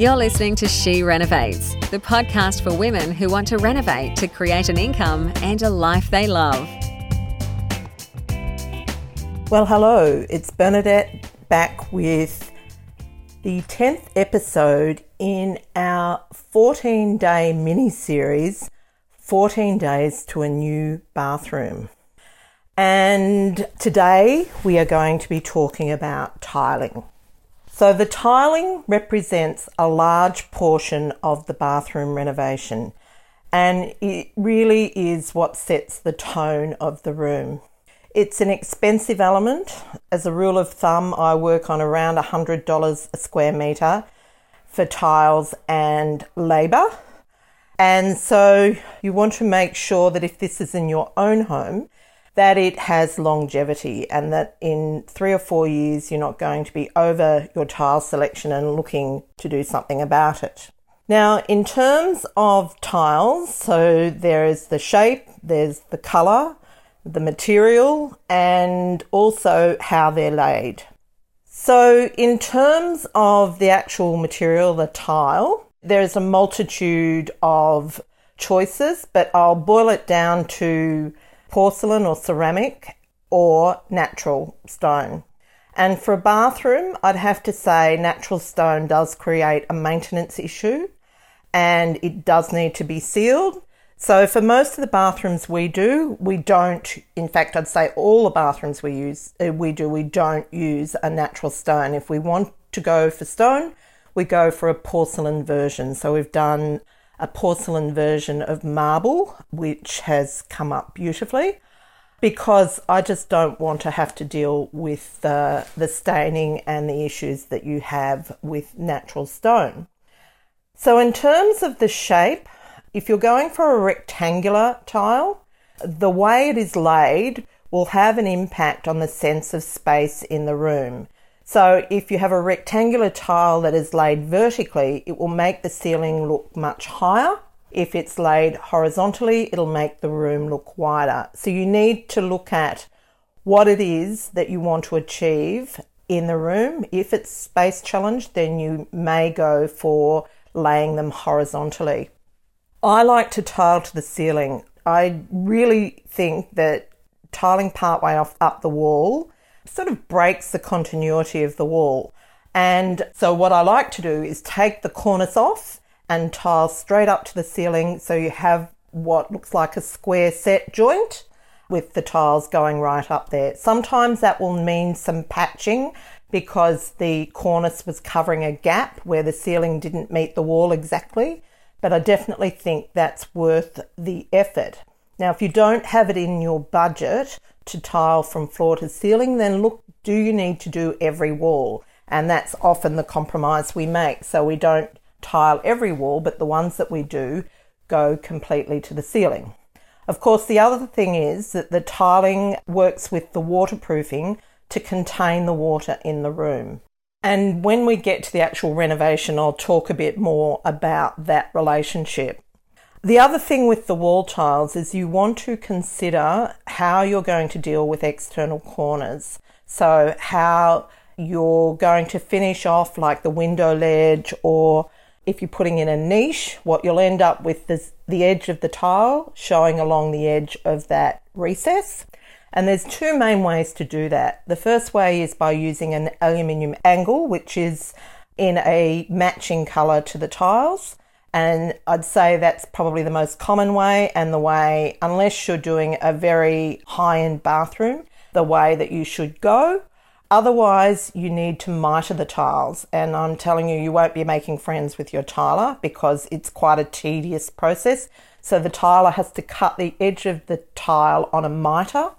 You're listening to She Renovates, the podcast for women who want to renovate to create an income and a life they love. Well, hello, it's Bernadette back with the 10th episode in our 14 day mini series 14 Days to a New Bathroom. And today we are going to be talking about tiling. So, the tiling represents a large portion of the bathroom renovation, and it really is what sets the tone of the room. It's an expensive element. As a rule of thumb, I work on around $100 a square metre for tiles and labour. And so you want to make sure that if this is in your own home, that it has longevity and that in three or four years you're not going to be over your tile selection and looking to do something about it. Now, in terms of tiles, so there is the shape, there's the colour, the material, and also how they're laid. So, in terms of the actual material, the tile, there's a multitude of choices, but I'll boil it down to porcelain or ceramic or natural stone. And for a bathroom, I'd have to say natural stone does create a maintenance issue and it does need to be sealed. So for most of the bathrooms we do, we don't. In fact, I'd say all the bathrooms we use, uh, we do, we don't use a natural stone. If we want to go for stone, we go for a porcelain version. So we've done a porcelain version of marble, which has come up beautifully because I just don't want to have to deal with the, the staining and the issues that you have with natural stone. So, in terms of the shape, if you're going for a rectangular tile, the way it is laid will have an impact on the sense of space in the room. So if you have a rectangular tile that is laid vertically, it will make the ceiling look much higher. If it's laid horizontally, it'll make the room look wider. So you need to look at what it is that you want to achieve in the room. If it's space challenged, then you may go for laying them horizontally. I like to tile to the ceiling. I really think that tiling partway off up the wall sort of breaks the continuity of the wall. And so, what I like to do is take the cornice off and tile straight up to the ceiling so you have what looks like a square set joint with the tiles going right up there. Sometimes that will mean some patching because the cornice was covering a gap where the ceiling didn't meet the wall exactly, but I definitely think that's worth the effort. Now, if you don't have it in your budget, to tile from floor to ceiling, then look, do you need to do every wall? And that's often the compromise we make. So we don't tile every wall, but the ones that we do go completely to the ceiling. Of course, the other thing is that the tiling works with the waterproofing to contain the water in the room. And when we get to the actual renovation, I'll talk a bit more about that relationship. The other thing with the wall tiles is you want to consider how you're going to deal with external corners. So, how you're going to finish off like the window ledge, or if you're putting in a niche, what you'll end up with is the edge of the tile showing along the edge of that recess. And there's two main ways to do that. The first way is by using an aluminium angle, which is in a matching colour to the tiles. And I'd say that's probably the most common way, and the way, unless you're doing a very high end bathroom, the way that you should go. Otherwise, you need to mitre the tiles, and I'm telling you, you won't be making friends with your tiler because it's quite a tedious process. So, the tiler has to cut the edge of the tile on a mitre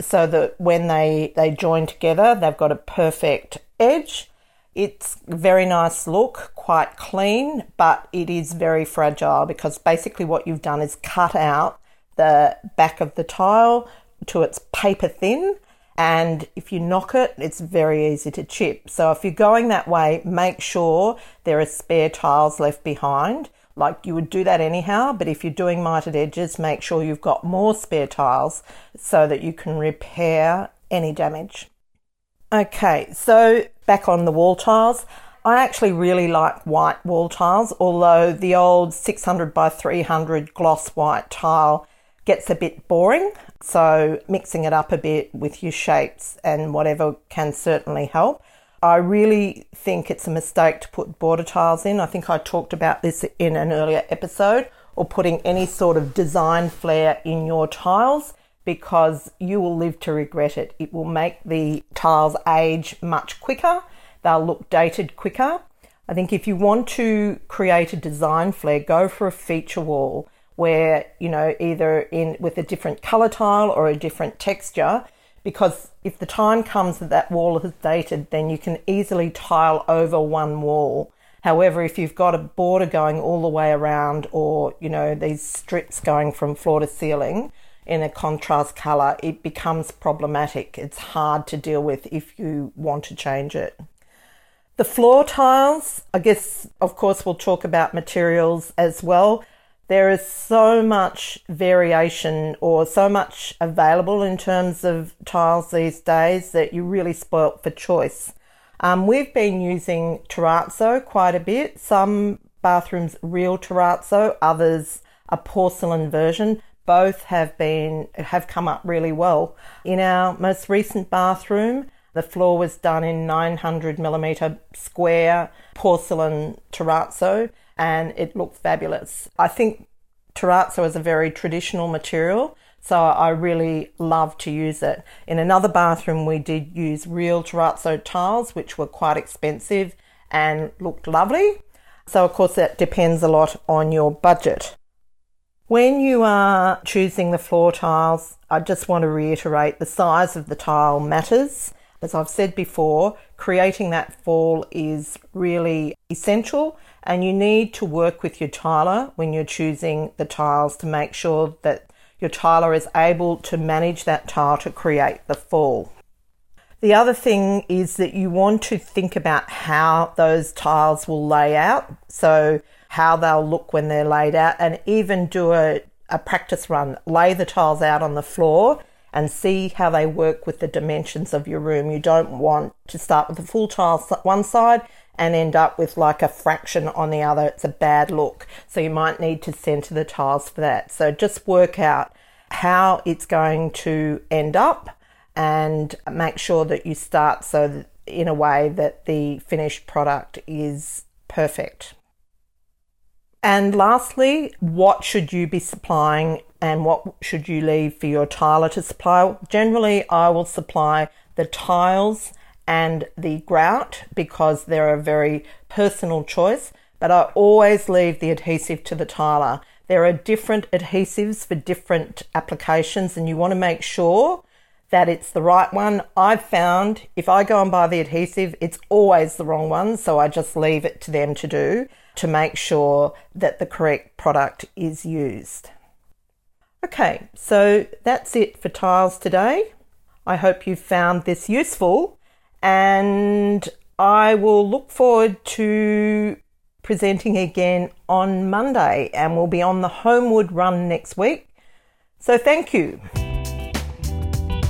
so that when they, they join together, they've got a perfect edge it's very nice look, quite clean, but it is very fragile because basically what you've done is cut out the back of the tile to its paper thin. And if you knock it, it's very easy to chip. So if you're going that way, make sure there are spare tiles left behind. Like you would do that anyhow, but if you're doing mitered edges, make sure you've got more spare tiles so that you can repair any damage. Okay, so back on the wall tiles. I actually really like white wall tiles, although the old 600 by 300 gloss white tile gets a bit boring. So mixing it up a bit with your shapes and whatever can certainly help. I really think it's a mistake to put border tiles in. I think I talked about this in an earlier episode, or putting any sort of design flair in your tiles because you will live to regret it. It will make the tiles age much quicker, they'll look dated quicker. I think if you want to create a design flair, go for a feature wall where, you know, either in with a different color tile or a different texture because if the time comes that that wall is dated, then you can easily tile over one wall. However, if you've got a border going all the way around or, you know, these strips going from floor to ceiling in a contrast colour, it becomes problematic. It's hard to deal with if you want to change it. The floor tiles, I guess, of course, we'll talk about materials as well there is so much variation or so much available in terms of tiles these days that you're really spoilt for choice. Um, we've been using terrazzo quite a bit. Some bathrooms real terrazzo, others a porcelain version. Both have been have come up really well. In our most recent bathroom, the floor was done in 900 millimeter square porcelain terrazzo and it looked fabulous. I think terrazzo is a very traditional material, so I really love to use it. In another bathroom, we did use real terrazzo tiles, which were quite expensive and looked lovely. So, of course, that depends a lot on your budget. When you are choosing the floor tiles, I just want to reiterate the size of the tile matters. As I've said before, creating that fall is really essential and you need to work with your tiler when you're choosing the tiles to make sure that your tiler is able to manage that tile to create the fall. The other thing is that you want to think about how those tiles will lay out, so how they'll look when they're laid out, and even do a, a practice run. Lay the tiles out on the floor and see how they work with the dimensions of your room. You don't want to start with a full tile one side and end up with like a fraction on the other. It's a bad look. So you might need to center the tiles for that. So just work out how it's going to end up and make sure that you start so that in a way that the finished product is perfect. And lastly, what should you be supplying and what should you leave for your tiler to supply? Generally, I will supply the tiles and the grout because they're a very personal choice, but I always leave the adhesive to the tiler. There are different adhesives for different applications, and you want to make sure that it's the right one. I've found if I go and buy the adhesive, it's always the wrong one, so I just leave it to them to do to make sure that the correct product is used. Okay, so that's it for tiles today. I hope you found this useful and I will look forward to presenting again on Monday and we'll be on the Homeward Run next week. So thank you.